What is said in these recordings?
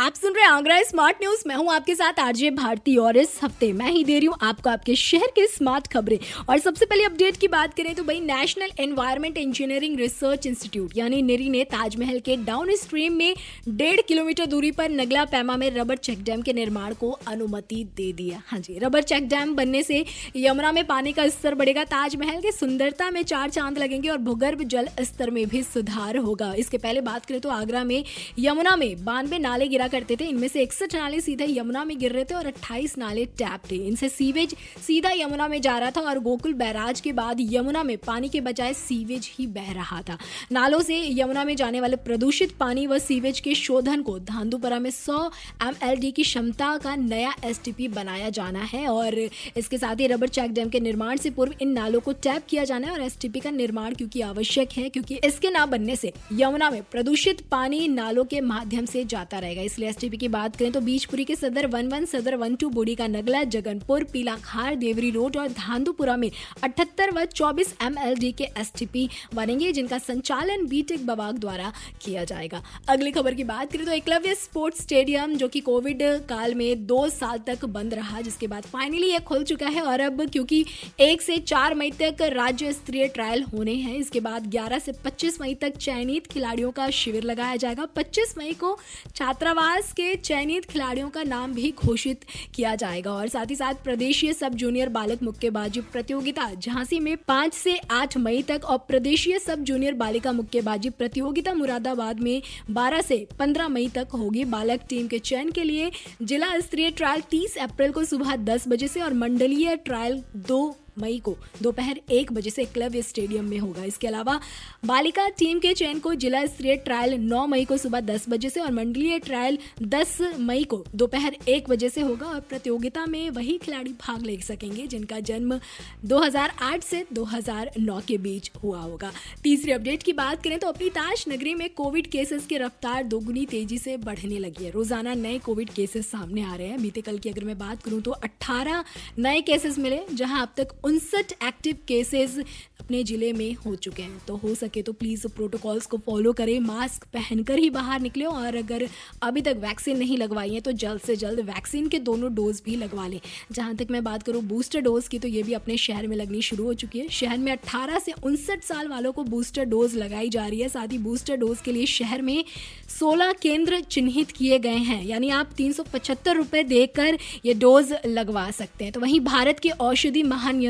आप सुन रहे हैं आगरा स्मार्ट न्यूज़। मैं हूँ आपके साथ आरजे भारती और इस हफ़्ते मैं ही दे रही हूँ आपको आपके शहर के स्मार्ट खबरें। और सबसे पहले अपडेट की बात करें तो भाई national environment engineering research institute यानी निरी ने ताजमहल के डाउन स्ट्रीम में डेढ़ किलोमीटर दूरी पर नगला पैमा में रबर चेक डैम के निर्माण को अनुमति दे दी है। हाँ जी, रबर चेक डैम बनने से यमुना में पानी का स्तर बढ़ेगा, ताजमहल की सुंदरता में चार चाँद लगेंगे और भूगर्भ जल स्तर में भी सुधार होगा। इसके पहले बात करें तो आगरा में यमुना में बानवे नाले गिरा करते थे, इनमें से इकसठ नाले सीधे यमुना में गिर रहे थे और अट्ठाईस नाले टैप थे। इनसे सीवेज सीधा यमुना में जा रहा था और गोकुल बैराज के बाद यमुना में पानी के बजाय सीवेज ही बह रहा था। नालों से यमुना में जाने वाले प्रदूषित पानी व सीवेज के शोधन को धांधुपरा में सौ एम की क्षमता का नया एस बनाया जाना है और इसके साथ ही रबर चेक डैम के निर्माण से पूर्व इन नालों को टैप किया जाना है और एस का निर्माण क्योंकि आवश्यक है, क्योंकि इसके ना बनने से यमुना में प्रदूषित पानी नालों के माध्यम से जाता रहेगा। इसलिए एस की बात करें तो बीचपुरी के Sadar one one, Sadar one two Bodi का नगला, जगनपुर पीलाखार देवरी रोड और धांधुपुरा में अठहत्तर व चौबीस एम के एसटीपी बनेंगे, जिनका संचालन बीटेक बवाग द्वारा किया जाएगा। अगली खबर की बात करें तो एकलव्य स्पोर्ट्स स्टेडियम, जो कि कोविड काल में दो साल तक बंद रहा, जिसके बाद फाइनली यह खुल चुका है, और अब क्योंकि एक से चार मई तक राज्य स्तरीय ट्रायल होने हैं, इसके बाद ग्यारह से पच्चीस मई तक चयनित खिलाड़ियों का शिविर लगाया जाएगा। पच्चीस मई को छात्रावास के चयनित खिलाड़ियों का नाम भी घोषित किया जाएगा और साथ ही साथ प्रदेशीय सब जूनियर बालक मुक्केबाजी प्रतियोगिता झांसी में पाँच से आठ मई तक और प्रदेशीय सब जूनियर बालिका मुक्केबाजी प्रतियोगिता मुरादाबाद में बारह से पंद्रह मई तक होगी। बालक टीम के चयन के लिए जिला स्तरीय ट्रायल तीस अप्रैल को सुबह दस बजे से और मंडलीय ट्रायल दो मई को, दोपहर एक बजे से क्लब स्टेडियम में होगा। इसके अलावा, बालिका टीम के चयन को जिला स्तरीय ट्रायल 9 मई को सुबह 10 बजे से और मंडलीय ट्रायल 10 मई को दोपहर एक बजे से होगा और प्रतियोगिता में वही खिलाड़ी भाग ले सकेंगे जिनका जन्म 2008 से 2009 के बीच हुआ होगा। तीसरी अपडेट की बात करें तो अपनी ताश नगरी में कोविड केसेस की रफ्तार दोगुनी तेज़ी से बढ़ने लगी है। रोज़ाना नए कोविड केसेस सामने आ रहे हैं। बीते कल की अगर मैं बात करूँ तो 18 नए केसेस मिले, जहाँ अब तक उनसठ एक्टिव केसेस अपने ज़िले में हो चुके हैं। तो हो सके तो प्लीज़ प्रोटोकॉल्स को फॉलो करें मास्क पहनकर ही बाहर निकले और अगर अभी तक वैक्सीन नहीं लगवाई है तो जल्द से जल्द वैक्सीन के दोनों डोज भी लगवा लें। जहाँ तक मैं बात करूँ बूस्टर डोज की तो ये भी अपने शहर में लगनी शुरू हो चुकी है। शहर में अट्ठारह से उनसठ साल वालों को बूस्टर डोज लगाई जा रही है। साथ ही बूस्टर डोज के लिए शहर में सोलह केंद्र चिन्हित किए गए हैं। यानी आप तीन सौ पचहत्तर रुपए देकर ये डोज लगवा सकते हैं। तो वहीं भारत के औषधि महानियंत्रक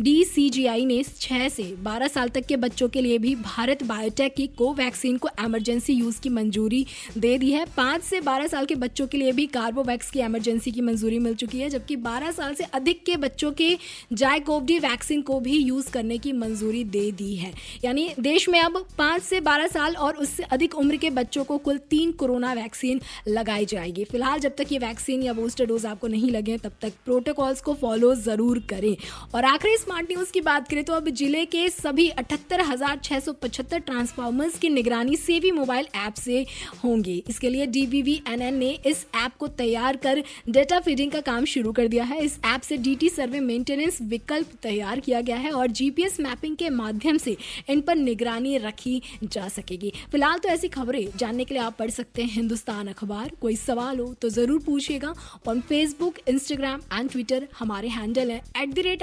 डीसीजीआई ने छह छह से बारह साल तक के बच्चों के लिए भी भारत बायोटेक की कोवैक्सीन को इमरजेंसी यूज़ की मंजूरी दे दी है। पाँच से बारह साल के बच्चों के लिए भी कार्बोवैक्स की इमरजेंसी की मंजूरी मिल चुकी है, जबकि बारह साल से अधिक के बच्चों के जायकोवडी वैक्सीन को भी यूज़ करने की मंजूरी दे दी है। यानी देश में अब पाँच से बारह साल और उससे अधिक उम्र के बच्चों को कुल तीन कोरोना वैक्सीन लगाई जाएगी। फ़िलहाल जब तक ये वैक्सीन या बूस्टर डोज आपको नहीं लगे, तब तक प्रोटोकॉल्स को फॉलो ज़रूर करें। और आखिरी स्मार्ट न्यूज़ की बात करें तो अब ज़िले के सभी अठहत्तर ट्रांसफार्मर्स की निगरानी सेवी मोबाइल ऐप से होंगी। इसके लिए डीवीवीएनएन ने इस ऐप को तैयार कर डेटा फीडिंग का काम शुरू कर दिया है। इस ऐप से डीटी सर्वे मेंटेनेंस विकल्प तैयार किया गया है और जीपीएस मैपिंग के माध्यम से इन पर निगरानी रखी जा सकेगी। फ़िलहाल तो ऐसी खबरें जानने के लिए आप पढ़ सकते हैं हिंदुस्तान अखबार। कोई सवाल हो तो ज़रूर पूछिएगा on Facebook Instagram and Twitter हमारे हैंडल है। At the rate